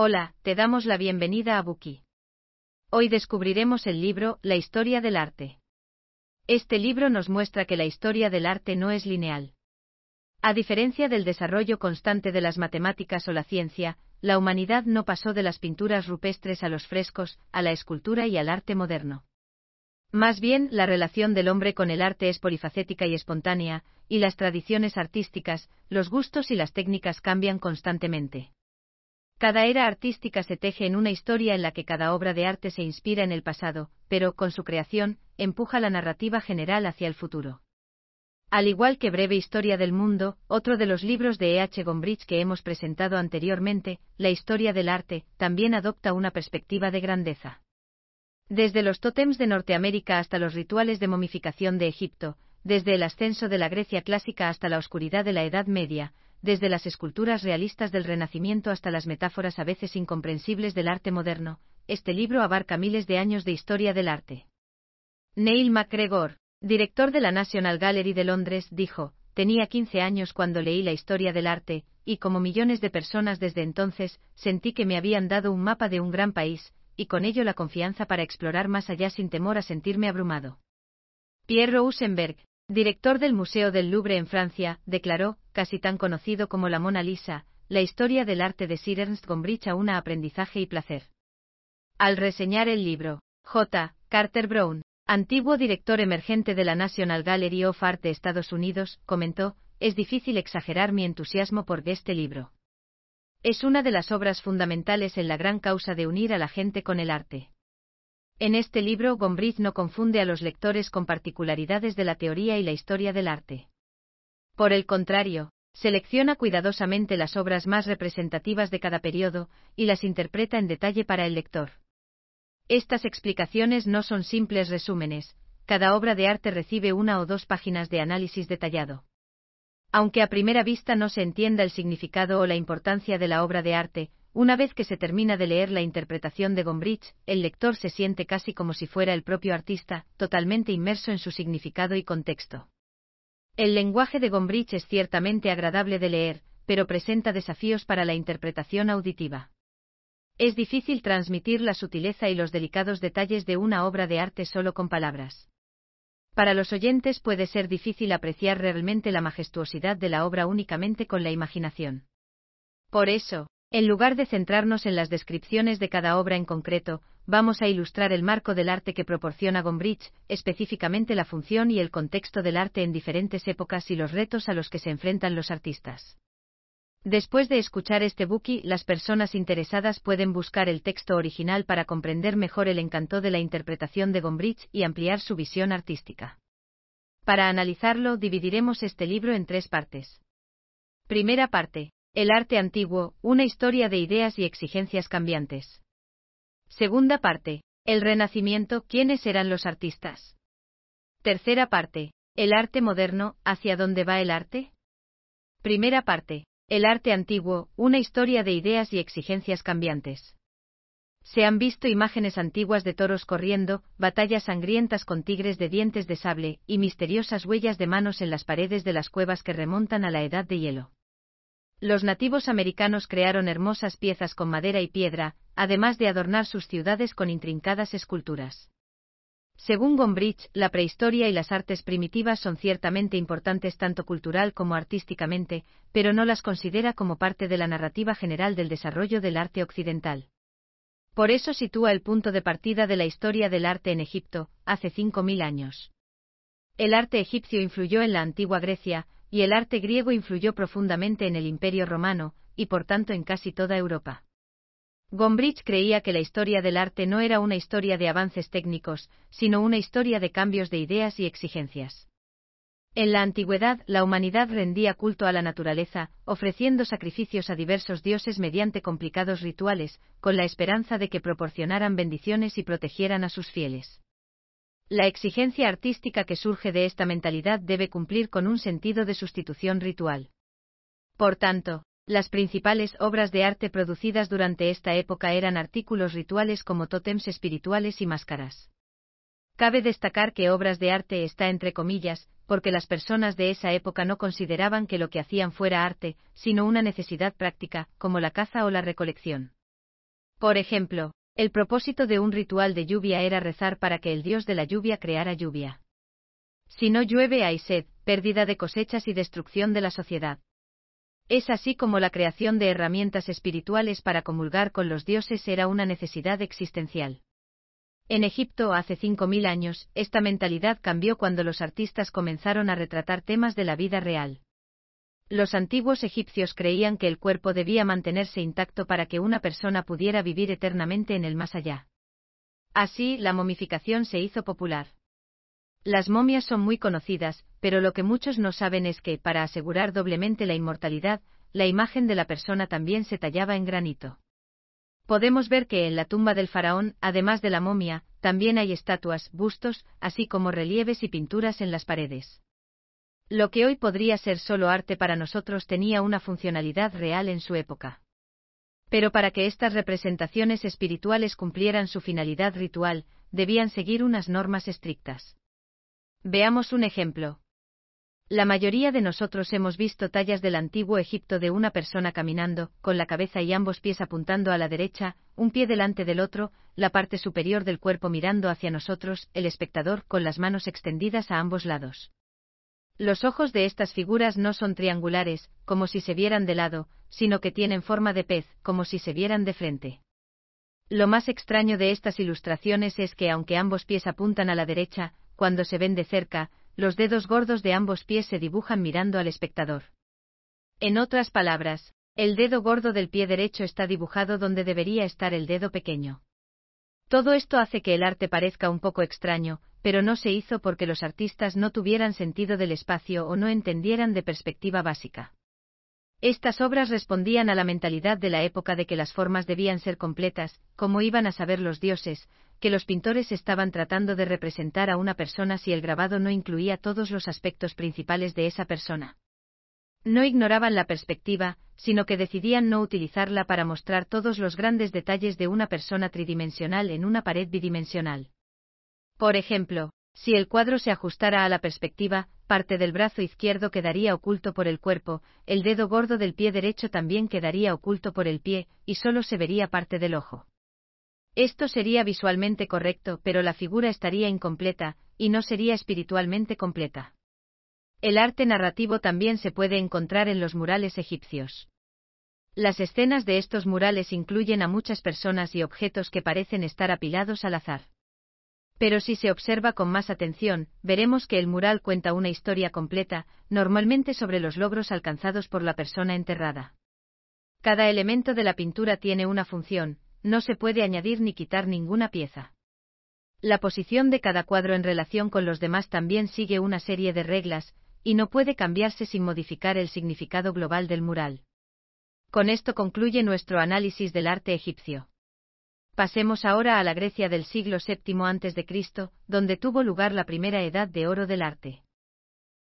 Hola, te damos la bienvenida a Buki. Hoy descubriremos el libro La historia del arte. Este libro nos muestra que la historia del arte no es lineal. A diferencia del desarrollo constante de las matemáticas o la ciencia, la humanidad no pasó de las pinturas rupestres a los frescos, a la escultura y al arte moderno. Más bien, la relación del hombre con el arte es polifacética y espontánea, y las tradiciones artísticas, los gustos y las técnicas cambian constantemente. Cada era artística se teje en una historia en la que cada obra de arte se inspira en el pasado, pero, con su creación, empuja la narrativa general hacia el futuro. Al igual que Breve Historia del Mundo, otro de los libros de E. H. Gombrich que hemos presentado anteriormente, La Historia del Arte, también adopta una perspectiva de grandeza. Desde los tótems de Norteamérica hasta los rituales de momificación de Egipto, desde el ascenso de la Grecia clásica hasta la oscuridad de la Edad Media, desde las esculturas realistas del Renacimiento hasta las metáforas a veces incomprensibles del arte moderno, este libro abarca miles de años de historia del arte. Neil MacGregor, director de la National Gallery de Londres, dijo, tenía 15 años cuando leí la historia del arte, y como millones de personas desde entonces, sentí que me habían dado un mapa de un gran país, y con ello la confianza para explorar más allá sin temor a sentirme abrumado. Pierre Rosenberg, director del Museo del Louvre en Francia, declaró, casi tan conocido como la Mona Lisa, la historia del arte de Sir Ernst Gombrich a una aprendizaje y placer. Al reseñar el libro, J. Carter Brown, antiguo director emergente de la National Gallery of Art de Estados Unidos, comentó, es difícil exagerar mi entusiasmo por este libro. Es una de las obras fundamentales en la gran causa de unir a la gente con el arte. En este libro, Gombrich no confunde a los lectores con particularidades de la teoría y la historia del arte. Por el contrario, selecciona cuidadosamente las obras más representativas de cada periodo y las interpreta en detalle para el lector. Estas explicaciones no son simples resúmenes, cada obra de arte recibe una o dos páginas de análisis detallado. Aunque a primera vista no se entienda el significado o la importancia de la obra de arte, una vez que se termina de leer la interpretación de Gombrich, el lector se siente casi como si fuera el propio artista, totalmente inmerso en su significado y contexto. El lenguaje de Gombrich es ciertamente agradable de leer, pero presenta desafíos para la interpretación auditiva. Es difícil transmitir la sutileza y los delicados detalles de una obra de arte solo con palabras. Para los oyentes puede ser difícil apreciar realmente la majestuosidad de la obra únicamente con la imaginación. Por eso, en lugar de centrarnos en las descripciones de cada obra en concreto, vamos a ilustrar el marco del arte que proporciona Gombrich, específicamente la función y el contexto del arte en diferentes épocas y los retos a los que se enfrentan los artistas. Después de escuchar este buki, las personas interesadas pueden buscar el texto original para comprender mejor el encanto de la interpretación de Gombrich y ampliar su visión artística. Para analizarlo, dividiremos este libro en tres partes. Primera parte. El arte antiguo, una historia de ideas y exigencias cambiantes. Segunda parte. El Renacimiento, ¿quiénes eran los artistas? Tercera parte. El arte moderno, ¿hacia dónde va el arte? Primera parte. El arte antiguo, una historia de ideas y exigencias cambiantes. Se han visto imágenes antiguas de toros corriendo, batallas sangrientas con tigres de dientes de sable, y misteriosas huellas de manos en las paredes de las cuevas que remontan a la edad de hielo. Los nativos americanos crearon hermosas piezas con madera y piedra, además de adornar sus ciudades con intrincadas esculturas. Según Gombrich, la prehistoria y las artes primitivas son ciertamente importantes tanto cultural como artísticamente, pero no las considera como parte de la narrativa general del desarrollo del arte occidental. Por eso sitúa el punto de partida de la historia del arte en Egipto, hace 5.000 años. El arte egipcio influyó en la antigua Grecia, y el arte griego influyó profundamente en el Imperio romano, y por tanto en casi toda Europa. Gombrich creía que la historia del arte no era una historia de avances técnicos, sino una historia de cambios de ideas y exigencias. En la antigüedad, la humanidad rendía culto a la naturaleza, ofreciendo sacrificios a diversos dioses mediante complicados rituales, con la esperanza de que proporcionaran bendiciones y protegieran a sus fieles. La exigencia artística que surge de esta mentalidad debe cumplir con un sentido de sustitución ritual. Por tanto, las principales obras de arte producidas durante esta época eran artículos rituales como tótems espirituales y máscaras. Cabe destacar que obras de arte está entre comillas, porque las personas de esa época no consideraban que lo que hacían fuera arte, sino una necesidad práctica, como la caza o la recolección. Por ejemplo, el propósito de un ritual de lluvia era rezar para que el dios de la lluvia creara lluvia. Si no llueve hay sed, pérdida de cosechas y destrucción de la sociedad. Es así como la creación de herramientas espirituales para comulgar con los dioses era una necesidad existencial. En Egipto hace 5.000 años, esta mentalidad cambió cuando los artistas comenzaron a retratar temas de la vida real. Los antiguos egipcios creían que el cuerpo debía mantenerse intacto para que una persona pudiera vivir eternamente en el más allá. Así, la momificación se hizo popular. Las momias son muy conocidas, pero lo que muchos no saben es que, para asegurar doblemente la inmortalidad, la imagen de la persona también se tallaba en granito. Podemos ver que en la tumba del faraón, además de la momia, también hay estatuas, bustos, así como relieves y pinturas en las paredes. Lo que hoy podría ser solo arte para nosotros tenía una funcionalidad real en su época. Pero para que estas representaciones espirituales cumplieran su finalidad ritual, debían seguir unas normas estrictas. Veamos un ejemplo. La mayoría de nosotros hemos visto tallas del antiguo Egipto de una persona caminando, con la cabeza y ambos pies apuntando a la derecha, un pie delante del otro, la parte superior del cuerpo mirando hacia nosotros, el espectador con las manos extendidas a ambos lados. Los ojos de estas figuras no son triangulares, como si se vieran de lado, sino que tienen forma de pez, como si se vieran de frente. Lo más extraño de estas ilustraciones es que aunque ambos pies apuntan a la derecha, cuando se ven de cerca, los dedos gordos de ambos pies se dibujan mirando al espectador. En otras palabras, el dedo gordo del pie derecho está dibujado donde debería estar el dedo pequeño. Todo esto hace que el arte parezca un poco extraño, pero no se hizo porque los artistas no tuvieran sentido del espacio o no entendieran de perspectiva básica. Estas obras respondían a la mentalidad de la época de que las formas debían ser completas, como iban a saber los dioses, que los pintores estaban tratando de representar a una persona si el grabado no incluía todos los aspectos principales de esa persona. No ignoraban la perspectiva, sino que decidían no utilizarla para mostrar todos los grandes detalles de una persona tridimensional en una pared bidimensional. Por ejemplo, si el cuadro se ajustara a la perspectiva, parte del brazo izquierdo quedaría oculto por el cuerpo, el dedo gordo del pie derecho también quedaría oculto por el pie, y solo se vería parte del ojo. Esto sería visualmente correcto, pero la figura estaría incompleta, y no sería espiritualmente completa. El arte narrativo también se puede encontrar en los murales egipcios. Las escenas de estos murales incluyen a muchas personas y objetos que parecen estar apilados al azar. Pero si se observa con más atención, veremos que el mural cuenta una historia completa, normalmente sobre los logros alcanzados por la persona enterrada. Cada elemento de la pintura tiene una función, no se puede añadir ni quitar ninguna pieza. La posición de cada cuadro en relación con los demás también sigue una serie de reglas, y no puede cambiarse sin modificar el significado global del mural. Con esto concluye nuestro análisis del arte egipcio. Pasemos ahora a la Grecia del siglo VII a.C., donde tuvo lugar la primera edad de oro del arte.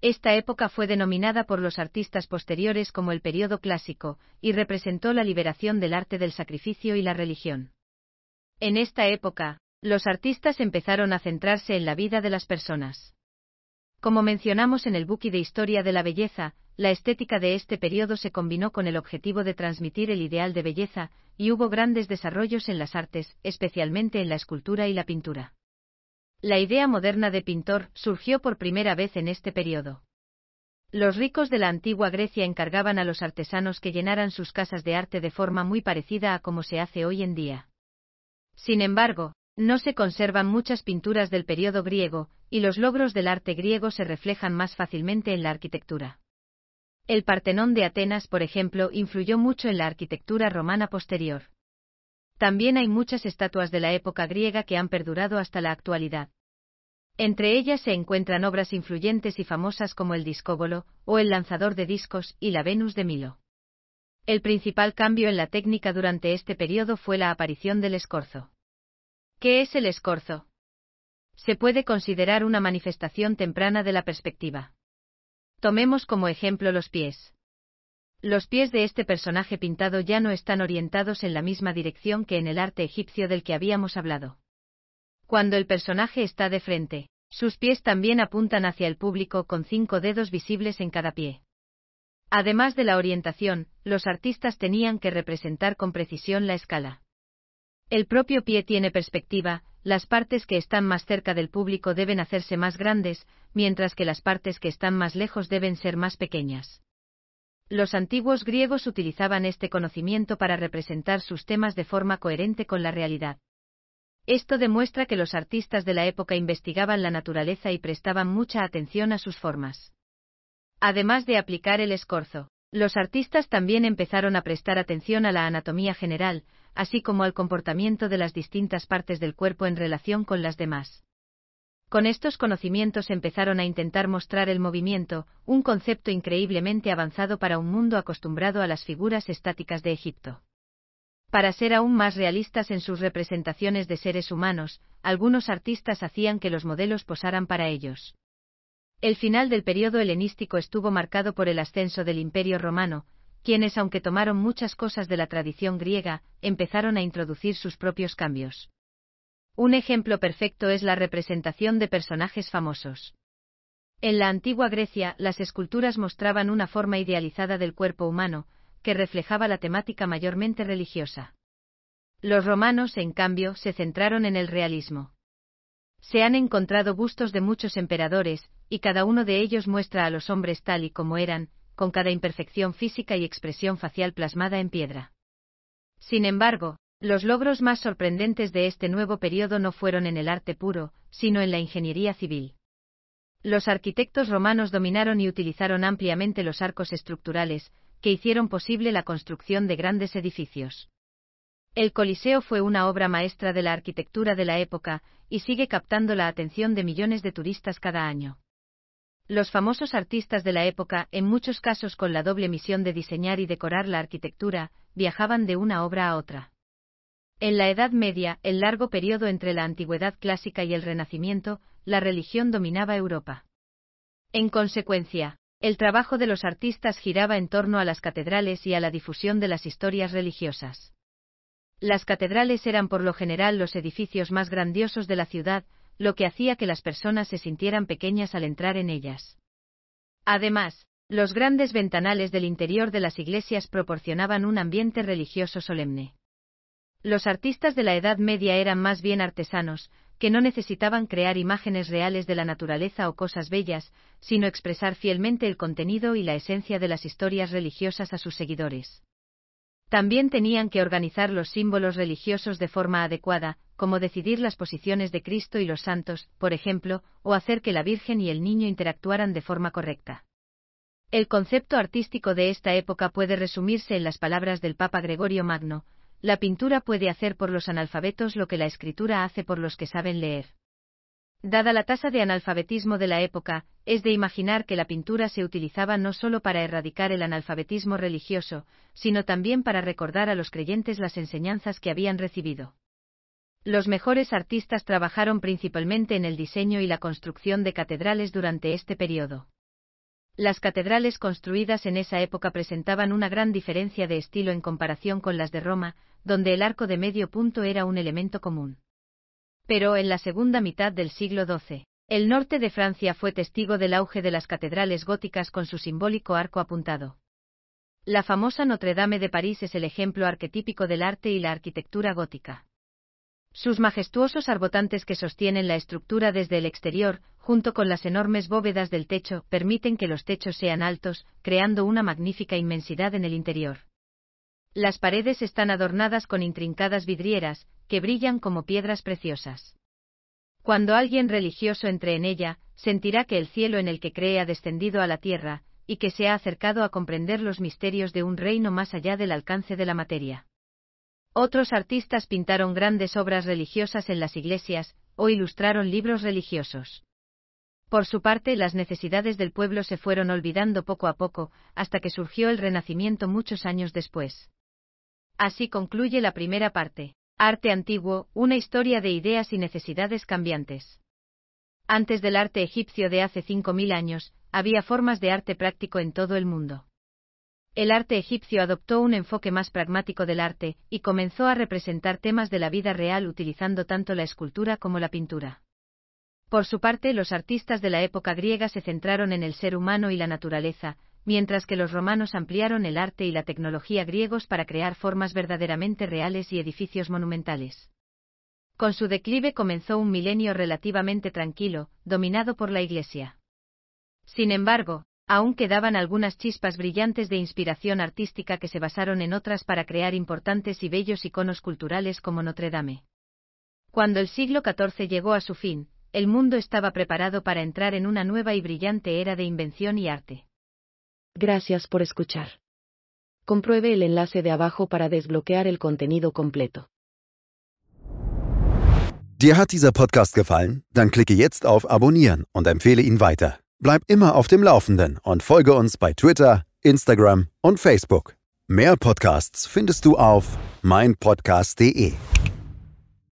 Esta época fue denominada por los artistas posteriores como el período clásico, y representó la liberación del arte del sacrificio y la religión. En esta época, los artistas empezaron a centrarse en la vida de las personas. Como mencionamos en el Buki de Historia de la Belleza, la estética de este periodo se combinó con el objetivo de transmitir el ideal de belleza, y hubo grandes desarrollos en las artes, especialmente en la escultura y la pintura. La idea moderna de pintor surgió por primera vez en este periodo. Los ricos de la antigua Grecia encargaban a los artesanos que llenaran sus casas de arte de forma muy parecida a como se hace hoy en día. Sin embargo, no se conservan muchas pinturas del periodo griego, y los logros del arte griego se reflejan más fácilmente en la arquitectura. El Partenón de Atenas, por ejemplo, influyó mucho en la arquitectura romana posterior. También hay muchas estatuas de la época griega que han perdurado hasta la actualidad. Entre ellas se encuentran obras influyentes y famosas como el discóbolo, o el lanzador de discos, y la Venus de Milo. El principal cambio en la técnica durante este periodo fue la aparición del escorzo. ¿Qué es el escorzo? Se puede considerar una manifestación temprana de la perspectiva. Tomemos como ejemplo los pies. Los pies de este personaje pintado ya no están orientados en la misma dirección que en el arte egipcio del que habíamos hablado. Cuando el personaje está de frente, sus pies también apuntan hacia el público con cinco dedos visibles en cada pie. Además de la orientación, los artistas tenían que representar con precisión la escala. El propio pie tiene perspectiva, las partes que están más cerca del público deben hacerse más grandes, mientras que las partes que están más lejos deben ser más pequeñas. Los antiguos griegos utilizaban este conocimiento para representar sus temas de forma coherente con la realidad. Esto demuestra que los artistas de la época investigaban la naturaleza y prestaban mucha atención a sus formas. Además de aplicar el escorzo, los artistas también empezaron a prestar atención a la anatomía general, así como al comportamiento de las distintas partes del cuerpo en relación con las demás. Con estos conocimientos empezaron a intentar mostrar el movimiento, un concepto increíblemente avanzado para un mundo acostumbrado a las figuras estáticas de Egipto. Para ser aún más realistas en sus representaciones de seres humanos, algunos artistas hacían que los modelos posaran para ellos. El final del periodo helenístico estuvo marcado por el ascenso del Imperio romano, quienes, aunque tomaron muchas cosas de la tradición griega, empezaron a introducir sus propios cambios. Un ejemplo perfecto es la representación de personajes famosos. En la antigua Grecia, las esculturas mostraban una forma idealizada del cuerpo humano, que reflejaba la temática mayormente religiosa. Los romanos, en cambio, se centraron en el realismo. Se han encontrado bustos de muchos emperadores, y cada uno de ellos muestra a los hombres tal y como eran, con cada imperfección física y expresión facial plasmada en piedra. Sin embargo, los logros más sorprendentes de este nuevo periodo no fueron en el arte puro, sino en la ingeniería civil. Los arquitectos romanos dominaron y utilizaron ampliamente los arcos estructurales, que hicieron posible la construcción de grandes edificios. El Coliseo fue una obra maestra de la arquitectura de la época, y sigue captando la atención de millones de turistas cada año. Los famosos artistas de la época, en muchos casos con la doble misión de diseñar y decorar la arquitectura, viajaban de una obra a otra. En la Edad Media, el largo periodo entre la Antigüedad clásica y el Renacimiento, la religión dominaba Europa. En consecuencia, el trabajo de los artistas giraba en torno a las catedrales y a la difusión de las historias religiosas. Las catedrales eran por lo general los edificios más grandiosos de la ciudad, lo que hacía que las personas se sintieran pequeñas al entrar en ellas. Además, los grandes ventanales del interior de las iglesias proporcionaban un ambiente religioso solemne. Los artistas de la Edad Media eran más bien artesanos, que no necesitaban crear imágenes reales de la naturaleza o cosas bellas, sino expresar fielmente el contenido y la esencia de las historias religiosas a sus seguidores. También tenían que organizar los símbolos religiosos de forma adecuada, como decidir las posiciones de Cristo y los santos, por ejemplo, o hacer que la Virgen y el niño interactuaran de forma correcta. El concepto artístico de esta época puede resumirse en las palabras del Papa Gregorio Magno, la pintura puede hacer por los analfabetos lo que la escritura hace por los que saben leer. Dada la tasa de analfabetismo de la época, es de imaginar que la pintura se utilizaba no solo para erradicar el analfabetismo religioso, sino también para recordar a los creyentes las enseñanzas que habían recibido. Los mejores artistas trabajaron principalmente en el diseño y la construcción de catedrales durante este periodo. Las catedrales construidas en esa época presentaban una gran diferencia de estilo en comparación con las de Roma, donde el arco de medio punto era un elemento común. Pero en la segunda mitad del siglo XII, el norte de Francia fue testigo del auge de las catedrales góticas con su simbólico arco apuntado. La famosa Notre Dame de París es el ejemplo arquetípico del arte y la arquitectura gótica. Sus majestuosos arbotantes que sostienen la estructura desde el exterior, junto con las enormes bóvedas del techo, permiten que los techos sean altos, creando una magnífica inmensidad en el interior. Las paredes están adornadas con intrincadas vidrieras, que brillan como piedras preciosas. Cuando alguien religioso entre en ella, sentirá que el cielo en el que cree ha descendido a la tierra, y que se ha acercado a comprender los misterios de un reino más allá del alcance de la materia. Otros artistas pintaron grandes obras religiosas en las iglesias, o ilustraron libros religiosos. Por su parte, las necesidades del pueblo se fueron olvidando poco a poco, hasta que surgió el Renacimiento muchos años después. Así concluye la primera parte. Arte antiguo, una historia de ideas y necesidades cambiantes. Antes del arte egipcio de hace 5.000 años, había formas de arte práctico en todo el mundo el arte egipcio adoptó un enfoque más pragmático del arte, y comenzó a representar temas de la vida real utilizando tanto la escultura como la pintura. Por su parte, los artistas de la época griega se centraron en el ser humano y la naturaleza, mientras que los romanos ampliaron el arte y la tecnología griegos para crear formas verdaderamente reales y edificios monumentales. Con su declive comenzó un milenio relativamente tranquilo, dominado por la Iglesia. Sin embargo, aún quedaban algunas chispas brillantes de inspiración artística que se basaron en otras para crear importantes y bellos iconos culturales como Notre Dame. Cuando el siglo XIV llegó a su fin, el mundo estaba preparado para entrar en una nueva y brillante era de invención y arte. Gracias por escuchar. Compruebe el enlace de abajo para desbloquear el contenido completo. Dir hat dieser Podcast gefallen? Dann klicke jetzt auf Abonnieren und empfehle ihn weiter. Bleib immer auf dem Laufenden und folge uns bei Twitter, Instagram und Facebook. Mehr Podcasts findest du auf meinpodcast.de.